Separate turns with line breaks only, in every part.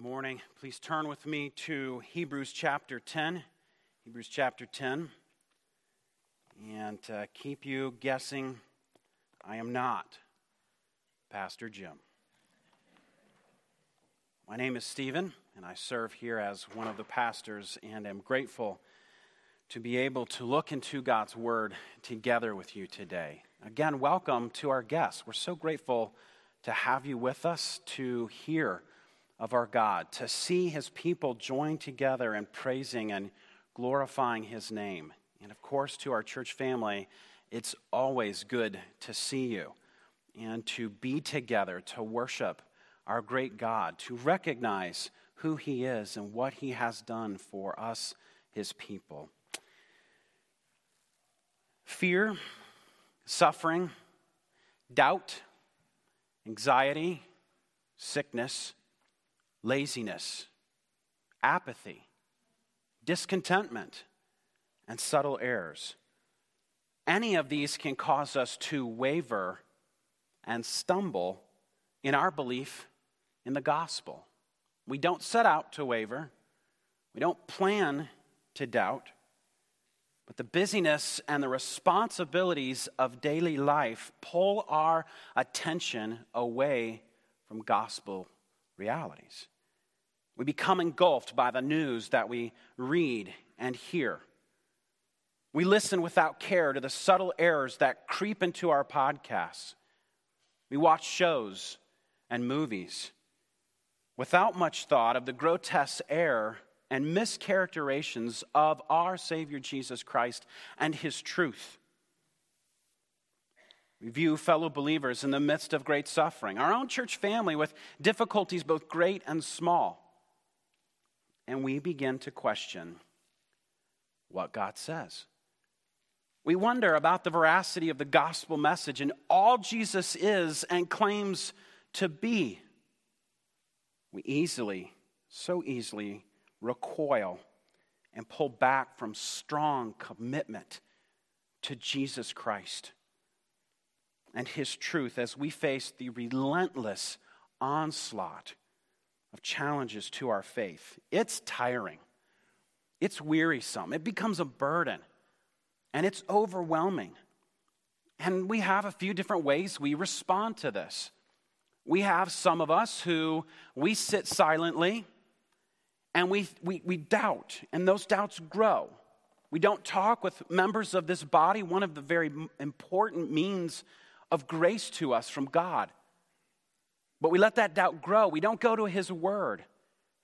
Good morning. Please turn with me to Hebrews chapter 10. Hebrews chapter 10. And to keep you guessing, I am not Pastor Jim. My name is Stephen, and I serve here as one of the pastors, and am grateful to be able to look into God's Word together with you today. Again, welcome to our guests. We're so grateful to have you with us to hear of our God, to see his people join together in praising and glorifying his name. And of course, to our church family, it's always good to see you and to be together to worship our great God, to recognize who he is and what he has done for us, his people. Fear, suffering, doubt, anxiety, sickness, laziness, apathy, discontentment, and subtle errors. Any of these can cause us to waver and stumble in our belief in the gospel. We don't set out to waver, we don't plan to doubt. But the busyness and the responsibilities of daily life pull our attention away from gospel realities. We become engulfed by the news that we read and hear. We listen without care to the subtle errors that creep into our podcasts. We watch shows and movies without much thought of the grotesque error and mischaracterizations of our Savior Jesus Christ and His truth. We view fellow believers in the midst of great suffering, our own church family with difficulties both great and small. And we begin to question what God says. We wonder about the veracity of the gospel message and all Jesus is and claims to be. We easily, so easily, recoil and pull back from strong commitment to Jesus Christ and His truth as we face the relentless onslaught of challenges to our faith. It's tiring, it's wearisome, it becomes a burden, and it's overwhelming. And we have a few different ways we respond to this. We have some of us who we sit silently and we, we, we doubt, and those doubts grow. We don't talk with members of this body, one of the very important means of grace to us from God. But we let that doubt grow. We don't go to His Word,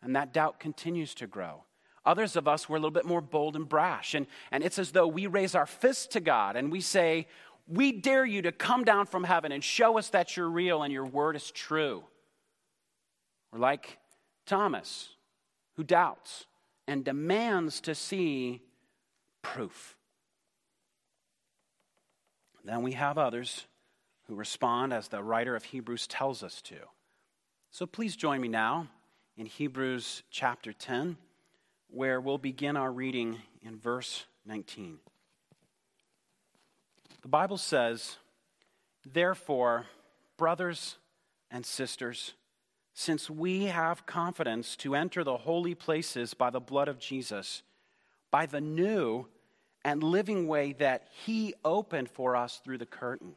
and that doubt continues to grow. Others of us were a little bit more bold and brash, and, and it's as though we raise our fists to God and we say, We dare you to come down from heaven and show us that you're real and your word is true. We're like Thomas, who doubts and demands to see proof. Then we have others who respond as the writer of Hebrews tells us to. So please join me now in Hebrews chapter 10, where we'll begin our reading in verse 19. The Bible says, Therefore, brothers and sisters, since we have confidence to enter the holy places by the blood of Jesus, by the new and living way that he opened for us through the curtain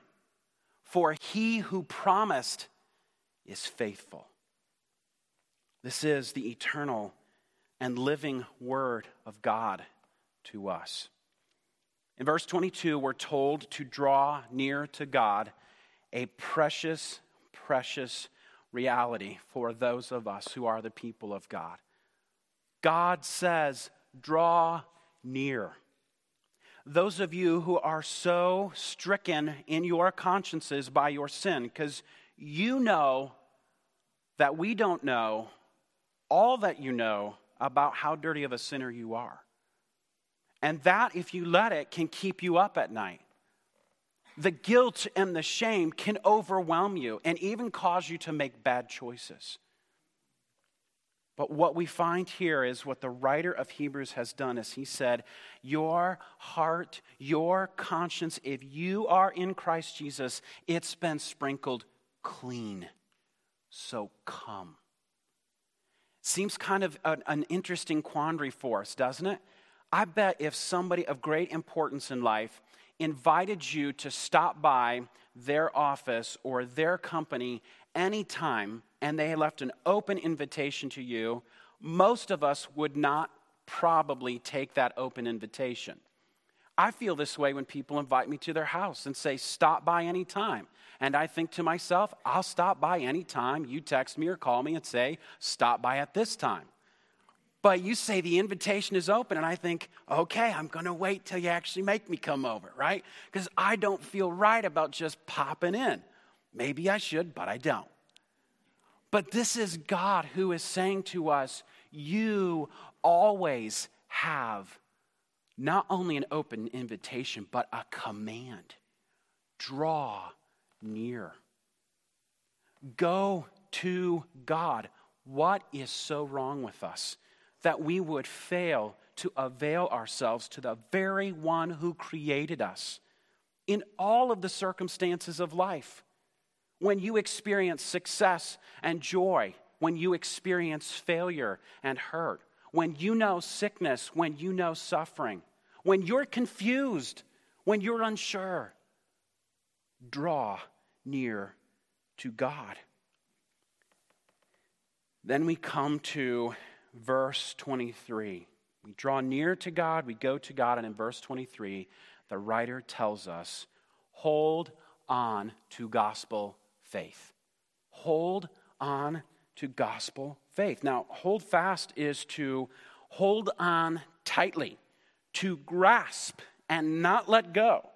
for he who promised is faithful. This is the eternal and living word of God to us. In verse 22, we're told to draw near to God, a precious, precious reality for those of us who are the people of God. God says, draw near those of you who are so stricken in your consciences by your sin, because you know that we don't know all that you know about how dirty of a sinner you are. And that, if you let it, can keep you up at night. The guilt and the shame can overwhelm you and even cause you to make bad choices. But what we find here is what the writer of Hebrews has done is he said, Your heart, your conscience, if you are in Christ Jesus, it's been sprinkled clean. So come. Seems kind of an, an interesting quandary for us, doesn't it? I bet if somebody of great importance in life invited you to stop by their office or their company anytime and they left an open invitation to you, most of us would not probably take that open invitation. I feel this way when people invite me to their house and say, Stop by anytime. And I think to myself, I'll stop by anytime you text me or call me and say, Stop by at this time. But you say the invitation is open, and I think, okay, I'm to wait till you actually make me come over, right? Because I don't feel right about just popping in. Maybe I should, but I don't. But this is God who is saying to us, you always have not only an open invitation, but a command draw near. Go to God. What is so wrong with us that we would fail to avail ourselves to the very one who created us in all of the circumstances of life? When you experience success and joy, when you experience failure and hurt, when you know sickness, when you know suffering, when you're confused, when you're unsure, draw near to God. Then we come to verse 23. We draw near to God, we go to God, and in verse 23, the writer tells us hold on to gospel faith. Hold on to gospel faith. Now, hold fast is to hold on tightly, to grasp and not let go.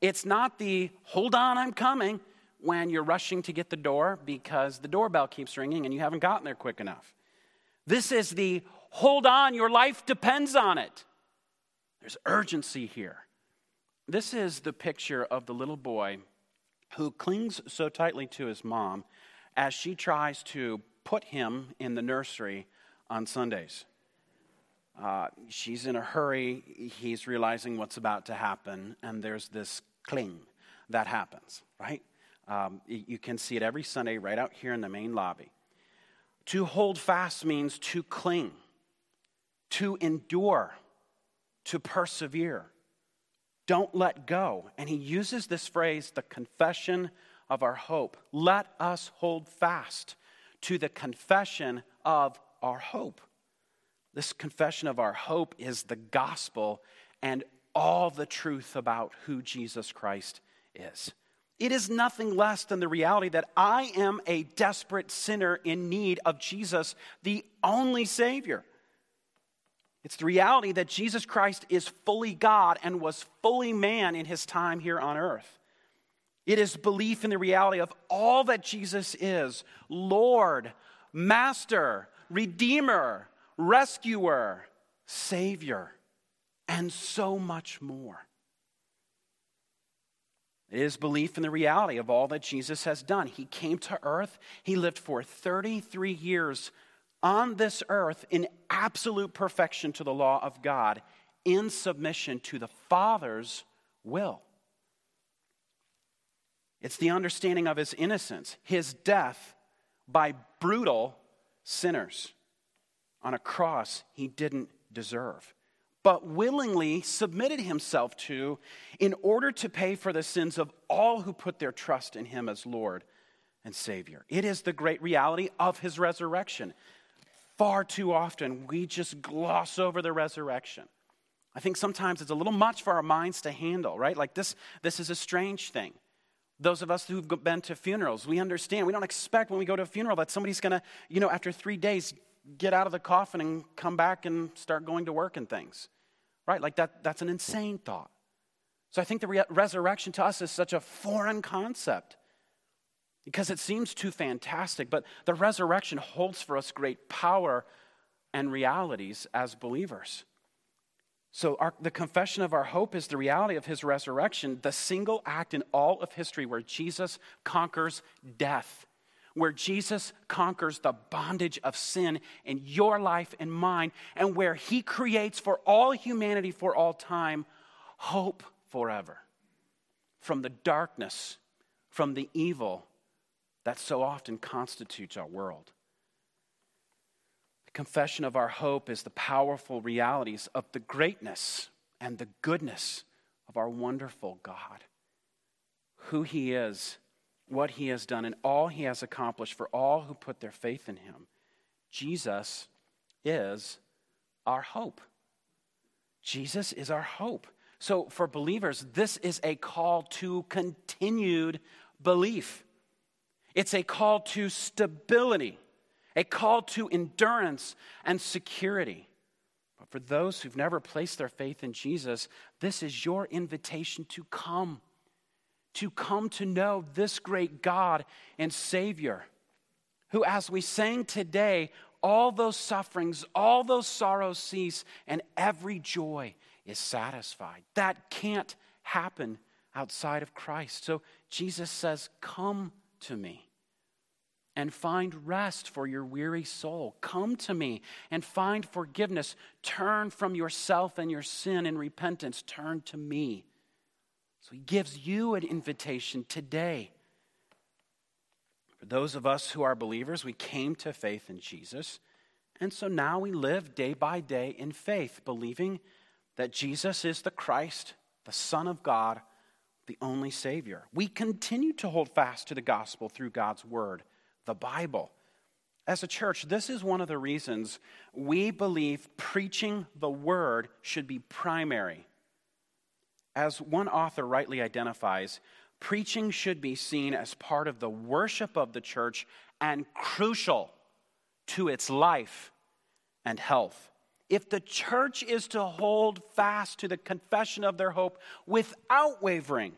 It's not the hold on, I'm coming when you're rushing to get the door because the doorbell keeps ringing and you haven't gotten there quick enough. This is the hold on, your life depends on it. There's urgency here. This is the picture of the little boy who clings so tightly to his mom as she tries to put him in the nursery on Sundays. Uh, she's in a hurry. He's realizing what's about to happen, and there's this cling that happens, right? Um, you can see it every Sunday right out here in the main lobby. To hold fast means to cling, to endure, to persevere. Don't let go. And he uses this phrase, the confession of our hope. Let us hold fast to the confession of our hope. This confession of our hope is the gospel and all the truth about who Jesus Christ is. It is nothing less than the reality that I am a desperate sinner in need of Jesus, the only Savior. It's the reality that Jesus Christ is fully God and was fully man in his time here on earth. It is belief in the reality of all that Jesus is Lord, Master, Redeemer, Rescuer, Savior, and so much more. It is belief in the reality of all that Jesus has done. He came to earth, he lived for 33 years on this earth in absolute perfection to the law of God, in submission to the Father's will. It's the understanding of his innocence, his death by brutal sinners on a cross he didn't deserve, but willingly submitted himself to in order to pay for the sins of all who put their trust in him as Lord and Savior. It is the great reality of his resurrection far too often we just gloss over the resurrection. I think sometimes it's a little much for our minds to handle, right? Like this, this is a strange thing. Those of us who've been to funerals, we understand. We don't expect when we go to a funeral that somebody's going to, you know, after three days, get out of the coffin and come back and start going to work and things, right? Like that, that's an insane thought. So I think the re- resurrection to us is such a foreign concept. Because it seems too fantastic, but the resurrection holds for us great power and realities as believers. So, our, the confession of our hope is the reality of his resurrection, the single act in all of history where Jesus conquers death, where Jesus conquers the bondage of sin in your life and mine, and where he creates for all humanity for all time hope forever from the darkness, from the evil that so often constitutes our world. The confession of our hope is the powerful realities of the greatness and the goodness of our wonderful God, who He is, what He has done, and all He has accomplished for all who put their faith in Him. Jesus is our hope. Jesus is our hope. So, for believers, this is a call to continued belief. It's a call to stability, a call to endurance and security. But for those who've never placed their faith in Jesus, this is your invitation to come, to come to know this great God and Savior, who, as we sang today, all those sufferings, all those sorrows cease, and every joy is satisfied. That can't happen outside of Christ. So Jesus says, Come to me and find rest for your weary soul. Come to me and find forgiveness. Turn from yourself and your sin in repentance. Turn to me. So he gives you an invitation today. For those of us who are believers, we came to faith in Jesus. And so now we live day by day in faith, believing that Jesus is the Christ, the Son of God, the only Savior. We continue to hold fast to the gospel through God's Word, the Bible. As a church, this is one of the reasons we believe preaching the Word should be primary. As one author rightly identifies, preaching should be seen as part of the worship of the church and crucial to its life and health if the church is to hold fast to the confession of their hope without wavering,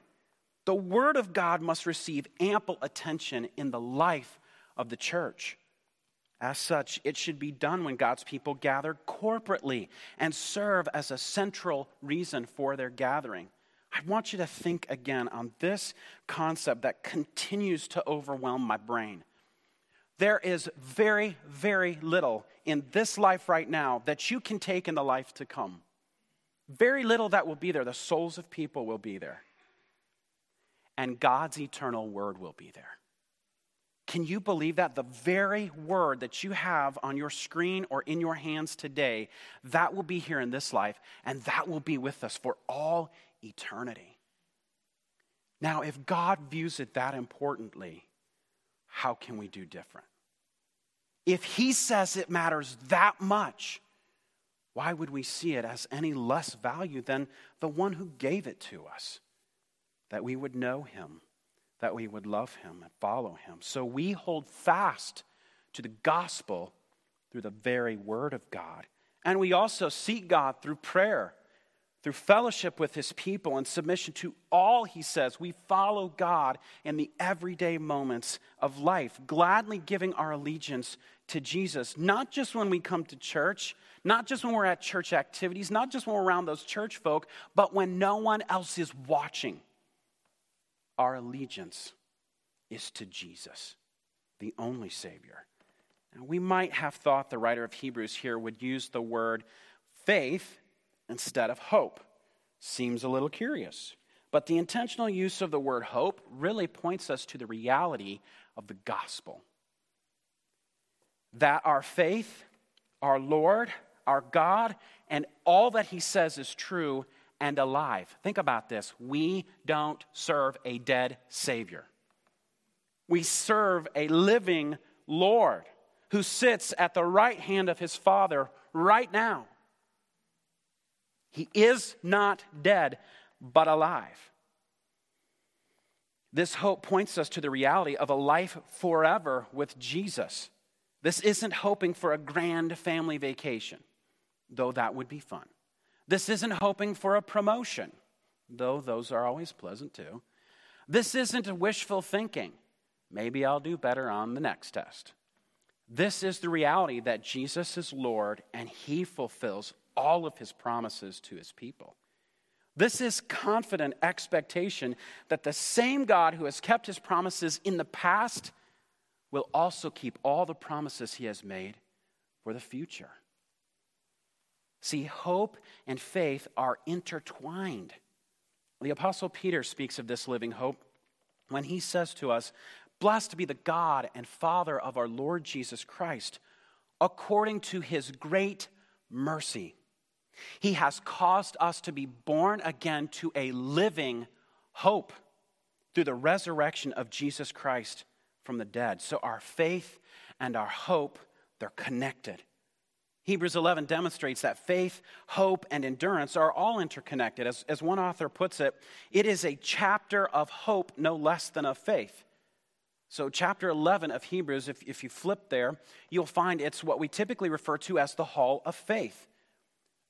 the Word of God must receive ample attention in the life of the church. As such, it should be done when God's people gather corporately and serve as a central reason for their gathering. I want you to think again on this concept that continues to overwhelm my brain. There is very, very little in this life right now that you can take in the life to come. Very little that will be there. The souls of people will be there. And God's eternal word will be there. Can you believe that? The very word that you have on your screen or in your hands today, that will be here in this life, and that will be with us for all eternity. Now, if God views it that importantly, how can we do different? If He says it matters that much, why would we see it as any less value than the one who gave it to us? That we would know Him, that we would love Him and follow Him. So we hold fast to the gospel through the very Word of God. And we also seek God through prayer through fellowship with his people and submission to all he says, we follow God in the everyday moments of life, gladly giving our allegiance to Jesus, not just when we come to church, not just when we're at church activities, not just when we're around those church folk, but when no one else is watching. Our allegiance is to Jesus, the only Savior. Now, we might have thought the writer of Hebrews here would use the word faith instead of hope. Seems a little curious. But the intentional use of the word hope really points us to the reality of the gospel. That our faith, our Lord, our God, and all that He says is true and alive. Think about this. We don't serve a dead Savior, we serve a living Lord who sits at the right hand of His Father right now. He is not dead, but alive. This hope points us to the reality of a life forever with Jesus. This isn't hoping for a grand family vacation, though that would be fun. This isn't hoping for a promotion, though those are always pleasant too. This isn't wishful thinking. Maybe I'll do better on the next test. This is the reality that Jesus is Lord and he fulfills all of his promises to his people. This is confident expectation that the same God who has kept his promises in the past will also keep all the promises he has made for the future. See, hope and faith are intertwined. The Apostle Peter speaks of this living hope when he says to us, Blessed be the God and Father of our Lord Jesus Christ, according to his great mercy. He has caused us to be born again to a living hope through the resurrection of Jesus Christ from the dead. So our faith and our hope, they're connected. Hebrews 11 demonstrates that faith, hope, and endurance are all interconnected. As, as one author puts it, it is a chapter of hope no less than of faith. So, chapter 11 of Hebrews, if, if you flip there, you'll find it's what we typically refer to as the hall of faith.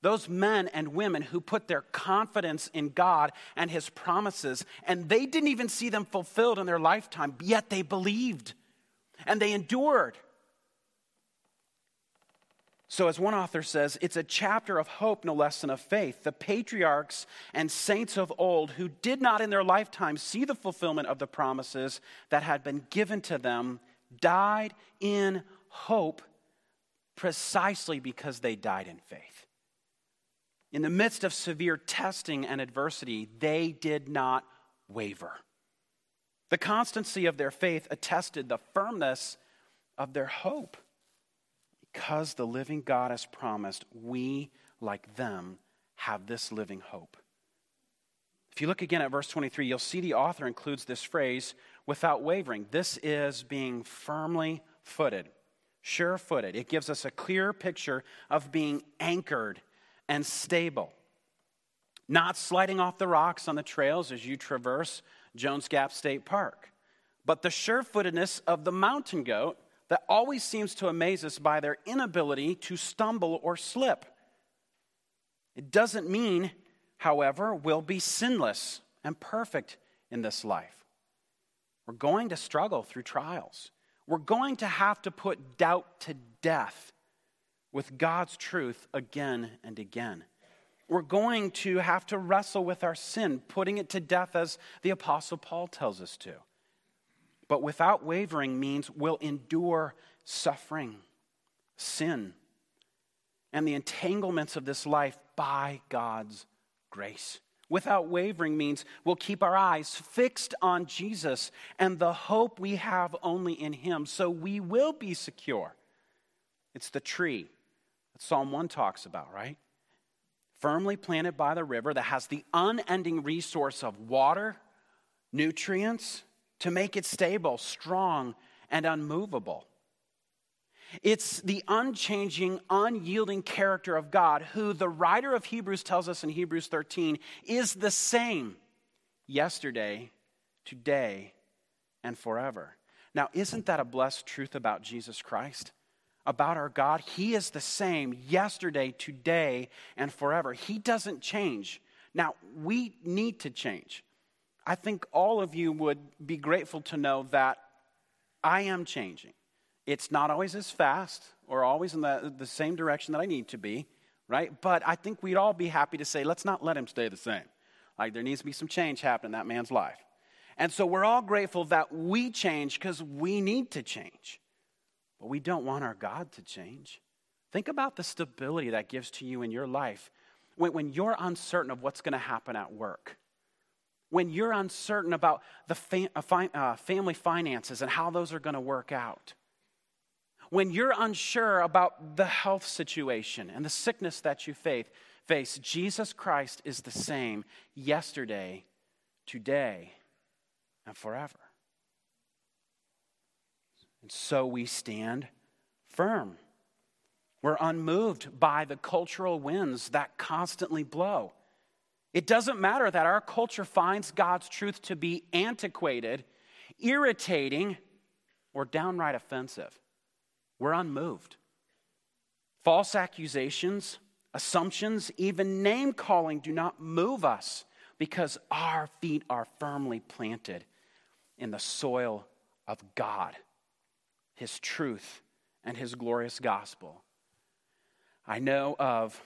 Those men and women who put their confidence in God and His promises, and they didn't even see them fulfilled in their lifetime, yet they believed and they endured. So, as one author says, it's a chapter of hope no less than of faith. The patriarchs and saints of old who did not in their lifetime see the fulfillment of the promises that had been given to them died in hope precisely because they died in faith. In the midst of severe testing and adversity, they did not waver. The constancy of their faith attested the firmness of their hope. Because the living God has promised, we, like them, have this living hope. If you look again at verse 23, you'll see the author includes this phrase, without wavering. This is being firmly footed, sure footed. It gives us a clear picture of being anchored and stable, not sliding off the rocks on the trails as you traverse Jones Gap State Park, but the sure footedness of the mountain goat that always seems to amaze us by their inability to stumble or slip. It doesn't mean, however, we'll be sinless and perfect in this life. We're going to struggle through trials. We're going to have to put doubt to death with God's truth again and again. We're going to have to wrestle with our sin, putting it to death as the Apostle Paul tells us to but without wavering means we'll endure suffering, sin, and the entanglements of this life by God's grace. Without wavering means we'll keep our eyes fixed on Jesus and the hope we have only in Him, so we will be secure. It's the tree that Psalm 1 talks about, right? Firmly planted by the river that has the unending resource of water, nutrients, to make it stable, strong, and unmovable. It's the unchanging, unyielding character of God, who the writer of Hebrews tells us in Hebrews 13 is the same yesterday, today, and forever. Now, isn't that a blessed truth about Jesus Christ? About our God? He is the same yesterday, today, and forever. He doesn't change. Now, we need to change. I think all of you would be grateful to know that I am changing. It's not always as fast or always in the, the same direction that I need to be, right? But I think we'd all be happy to say, let's not let him stay the same. Like there needs to be some change happening in that man's life. And so we're all grateful that we change because we need to change. But we don't want our God to change. Think about the stability that gives to you in your life when, when you're uncertain of what's going to happen at work when you're uncertain about the fam- uh, uh, family finances and how those are going to work out, when you're unsure about the health situation and the sickness that you face, face, Jesus Christ is the same yesterday, today, and forever. And so we stand firm. We're unmoved by the cultural winds that constantly blow. It doesn't matter that our culture finds God's truth to be antiquated, irritating, or downright offensive. We're unmoved. False accusations, assumptions, even name calling do not move us because our feet are firmly planted in the soil of God, His truth, and His glorious gospel. I know of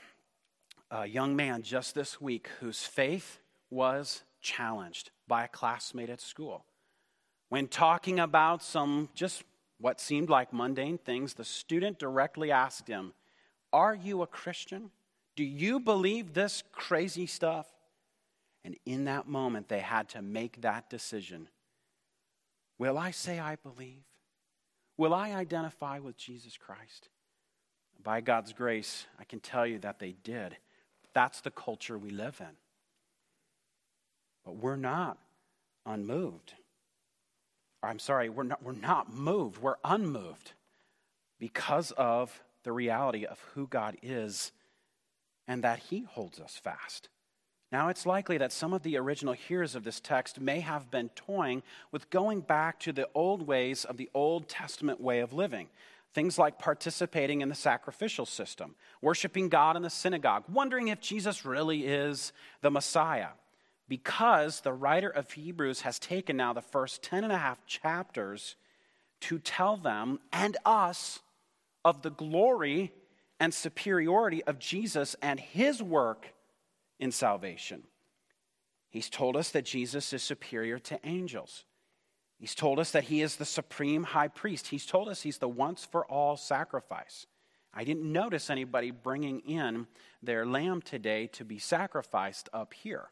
a young man just this week whose faith was challenged by a classmate at school. When talking about some just what seemed like mundane things, the student directly asked him, Are you a Christian? Do you believe this crazy stuff? And in that moment, they had to make that decision. Will I say I believe? Will I identify with Jesus Christ? By God's grace, I can tell you that they did. That's the culture we live in. But we're not unmoved. I'm sorry, we're not, we're not moved, we're unmoved because of the reality of who God is and that He holds us fast. Now, it's likely that some of the original hearers of this text may have been toying with going back to the old ways of the Old Testament way of living. Things like participating in the sacrificial system, worshiping God in the synagogue, wondering if Jesus really is the Messiah. Because the writer of Hebrews has taken now the first 10 and a half chapters to tell them and us of the glory and superiority of Jesus and his work in salvation. He's told us that Jesus is superior to angels. He's told us that he is the supreme high priest. He's told us he's the once for all sacrifice. I didn't notice anybody bringing in their lamb today to be sacrificed up here.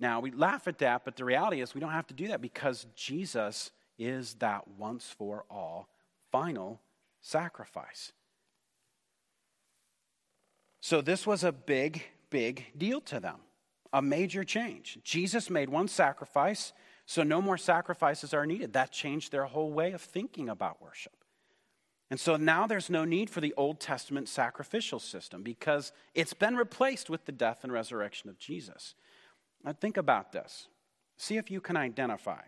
Now, we laugh at that, but the reality is we don't have to do that because Jesus is that once for all final sacrifice. So, this was a big, big deal to them, a major change. Jesus made one sacrifice so no more sacrifices are needed. That changed their whole way of thinking about worship. And so now there's no need for the Old Testament sacrificial system because it's been replaced with the death and resurrection of Jesus. Now think about this. See if you can identify.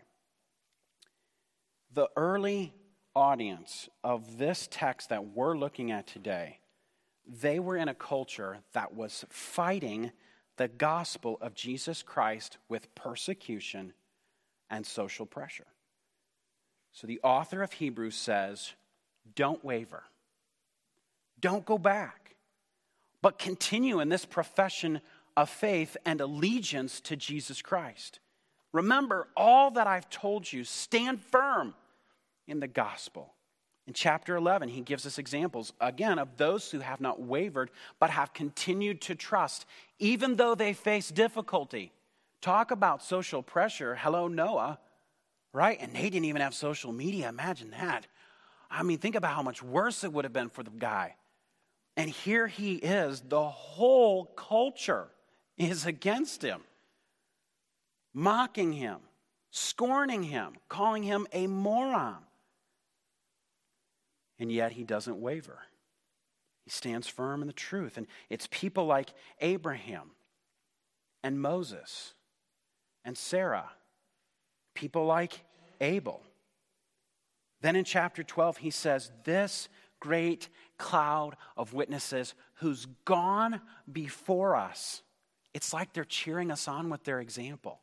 The early audience of this text that we're looking at today, they were in a culture that was fighting the gospel of Jesus Christ with persecution and social pressure. So the author of Hebrews says, don't waver, don't go back, but continue in this profession of faith and allegiance to Jesus Christ. Remember all that I've told you, stand firm in the gospel. In chapter 11, he gives us examples, again, of those who have not wavered, but have continued to trust, even though they face difficulty. Talk about social pressure. Hello, Noah, right? And they didn't even have social media. Imagine that. I mean, think about how much worse it would have been for the guy. And here he is, the whole culture is against him, mocking him, scorning him, calling him a moron. And yet he doesn't waver. He stands firm in the truth. And it's people like Abraham and Moses and Sarah, people like Abel. Then in chapter 12, he says, This great cloud of witnesses who's gone before us. It's like they're cheering us on with their example.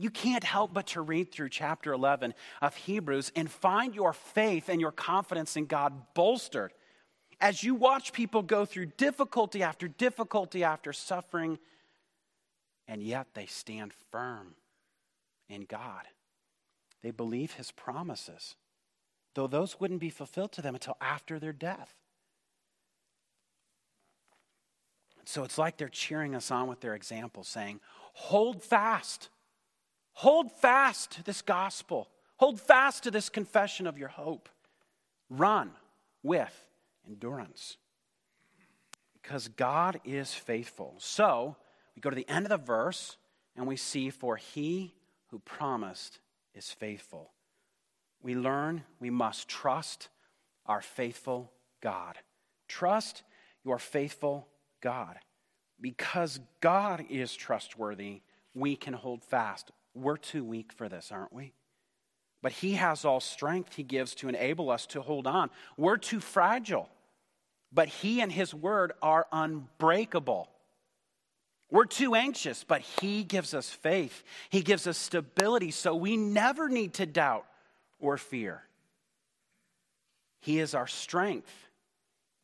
You can't help but to read through chapter 11 of Hebrews and find your faith and your confidence in God bolstered as you watch people go through difficulty after difficulty after suffering and yet they stand firm in God. They believe his promises, though those wouldn't be fulfilled to them until after their death. So it's like they're cheering us on with their example, saying, Hold fast. Hold fast to this gospel. Hold fast to this confession of your hope. Run with endurance. Because God is faithful. So, we go to the end of the verse and we see, For he who promised is faithful. We learn we must trust our faithful God. Trust your faithful God. Because God is trustworthy, we can hold fast. We're too weak for this, aren't we? But He has all strength He gives to enable us to hold on. We're too fragile, but He and His word are unbreakable. We're too anxious, but He gives us faith. He gives us stability, so we never need to doubt or fear. He is our strength,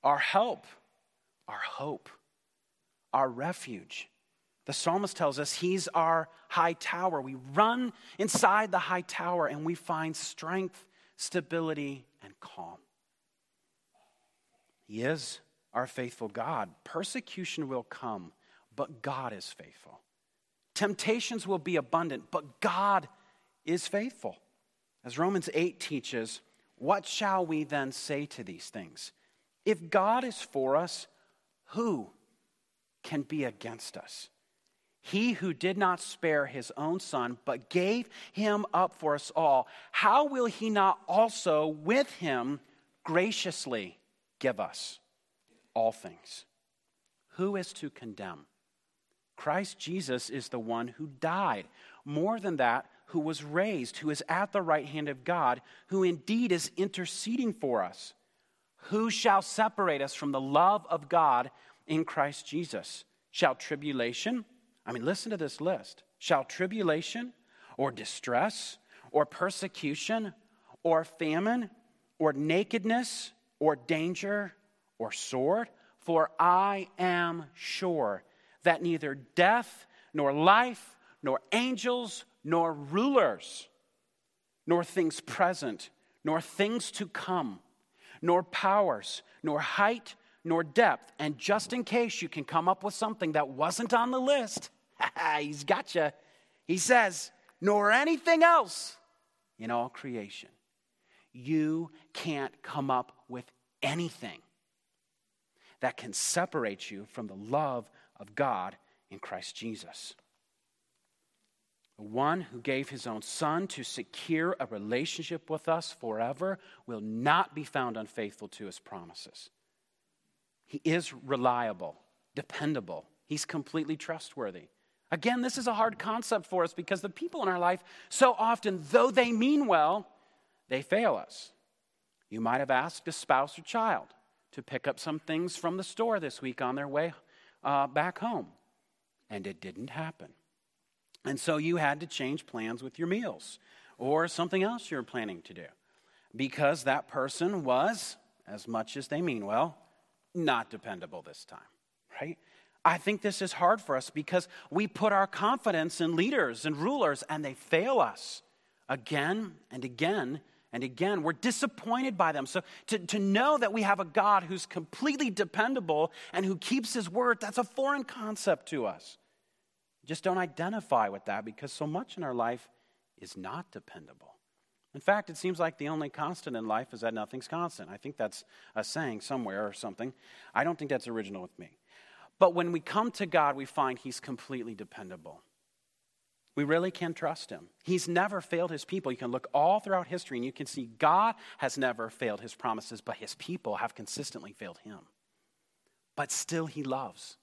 our help, our hope, our refuge. The psalmist tells us he's our high tower. We run inside the high tower and we find strength, stability, and calm. He is our faithful God. Persecution will come, but God is faithful. Temptations will be abundant, but God is faithful. As Romans 8 teaches, what shall we then say to these things? If God is for us, who can be against us? He who did not spare his own son, but gave him up for us all, how will he not also with him graciously give us all things? Who is to condemn? Christ Jesus is the one who died. More than that, who was raised, who is at the right hand of God, who indeed is interceding for us. Who shall separate us from the love of God in Christ Jesus? Shall tribulation, I mean, listen to this list. Shall tribulation or distress or persecution or famine or nakedness or danger or sword? For I am sure that neither death nor life nor angels nor rulers, nor things present, nor things to come, nor powers, nor height, nor depth. And just in case you can come up with something that wasn't on the list, he's got you. He says, nor anything else in all creation. You can't come up with anything that can separate you from the love of God in Christ Jesus. The one who gave his own son to secure a relationship with us forever will not be found unfaithful to his promises. He is reliable, dependable, he's completely trustworthy. Again, this is a hard concept for us because the people in our life, so often, though they mean well, they fail us. You might have asked a spouse or child to pick up some things from the store this week on their way uh, back home, and it didn't happen. And so you had to change plans with your meals or something else you're planning to do because that person was, as much as they mean well, not dependable this time, right? I think this is hard for us because we put our confidence in leaders and rulers and they fail us again and again and again. We're disappointed by them. So to, to know that we have a God who's completely dependable and who keeps his word, that's a foreign concept to us just don't identify with that because so much in our life is not dependable. In fact, it seems like the only constant in life is that nothing's constant. I think that's a saying somewhere or something. I don't think that's original with me. But when we come to God, we find He's completely dependable. We really can trust Him. He's never failed His people. You can look all throughout history and you can see God has never failed His promises, but His people have consistently failed Him. But still, He loves.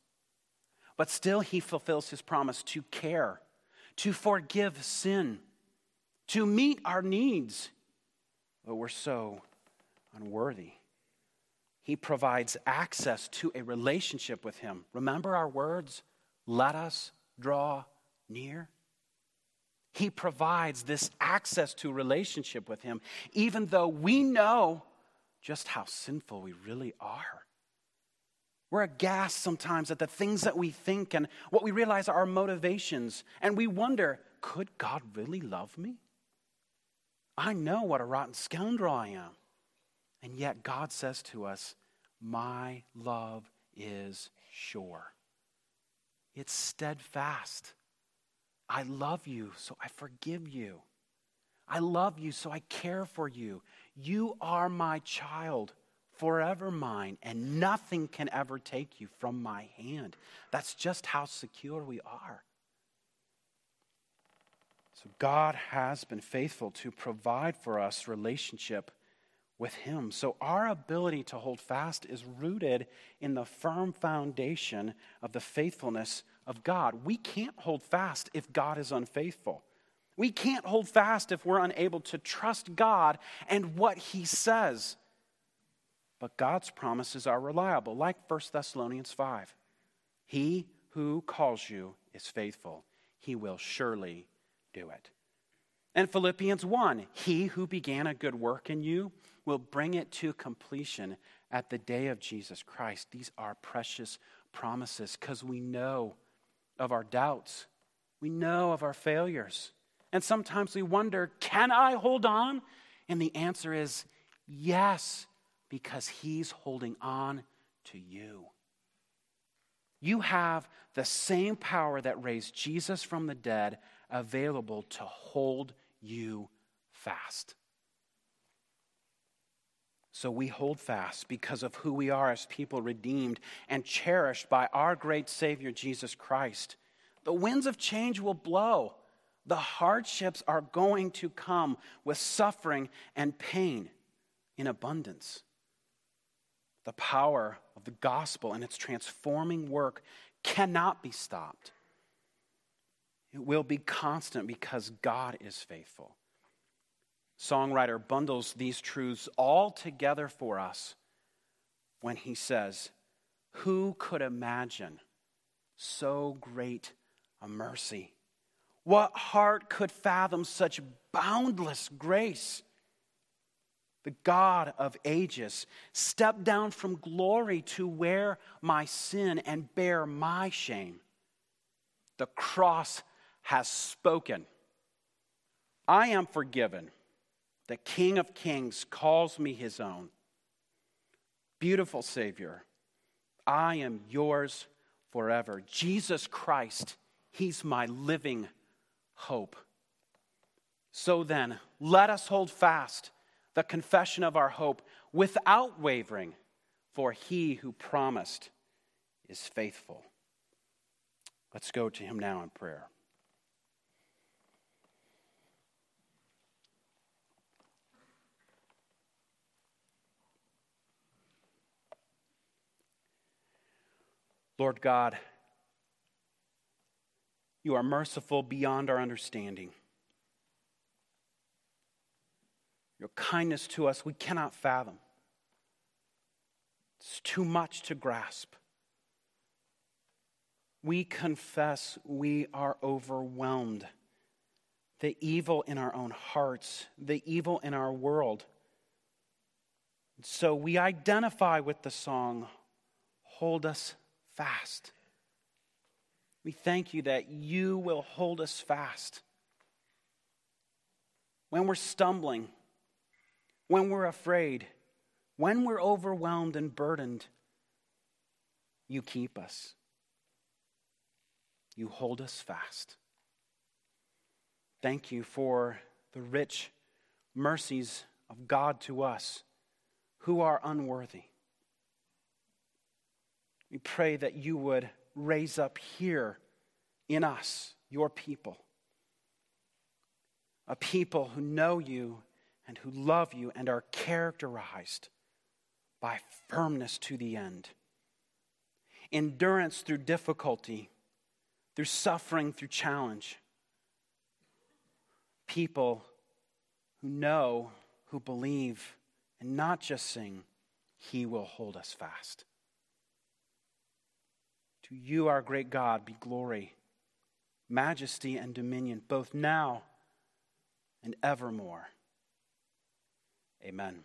But still, he fulfills his promise to care, to forgive sin, to meet our needs. But we're so unworthy. He provides access to a relationship with him. Remember our words? Let us draw near. He provides this access to relationship with him, even though we know just how sinful we really are. We're aghast sometimes at the things that we think and what we realize are our motivations. And we wonder, could God really love me? I know what a rotten scoundrel I am. And yet God says to us, My love is sure. It's steadfast. I love you, so I forgive you. I love you, so I care for you. You are my child forever mine, and nothing can ever take you from my hand. That's just how secure we are. So, God has been faithful to provide for us relationship with Him. So, our ability to hold fast is rooted in the firm foundation of the faithfulness of God. We can't hold fast if God is unfaithful. We can't hold fast if we're unable to trust God and what He says. But God's promises are reliable, like 1 Thessalonians 5. He who calls you is faithful, he will surely do it. And Philippians 1 He who began a good work in you will bring it to completion at the day of Jesus Christ. These are precious promises because we know of our doubts, we know of our failures. And sometimes we wonder, can I hold on? And the answer is yes, because He's holding on to you. You have the same power that raised Jesus from the dead available to hold you fast. So we hold fast because of who we are as people redeemed and cherished by our great Savior, Jesus Christ. The winds of change will blow. The hardships are going to come with suffering and pain in abundance. The power of the gospel and its transforming work cannot be stopped. It will be constant because God is faithful. Songwriter bundles these truths all together for us when he says, Who could imagine so great a mercy? What heart could fathom such boundless grace? The God of ages stepped down from glory to wear my sin and bear my shame. The cross has spoken. I am forgiven. The King of Kings calls me his own. Beautiful Savior, I am yours forever. Jesus Christ, he's my living hope. So then, let us hold fast the confession of our hope without wavering, for he who promised is faithful. Let's go to him now in prayer. Lord God, you are merciful beyond our understanding. Your kindness to us, we cannot fathom. It's too much to grasp. We confess we are overwhelmed. The evil in our own hearts, the evil in our world. So we identify with the song, Hold Us Fast. We thank you that you will hold us fast. When we're stumbling, when we're afraid, when we're overwhelmed and burdened, you keep us. You hold us fast. Thank you for the rich mercies of God to us who are unworthy. We pray that you would raise up here in us, your people, a people who know you and who love you and are characterized by firmness to the end, endurance through difficulty, through suffering, through challenge. People who know, who believe, and not just sing, He will hold us fast. You, our great God, be glory, majesty, and dominion, both now and evermore. Amen.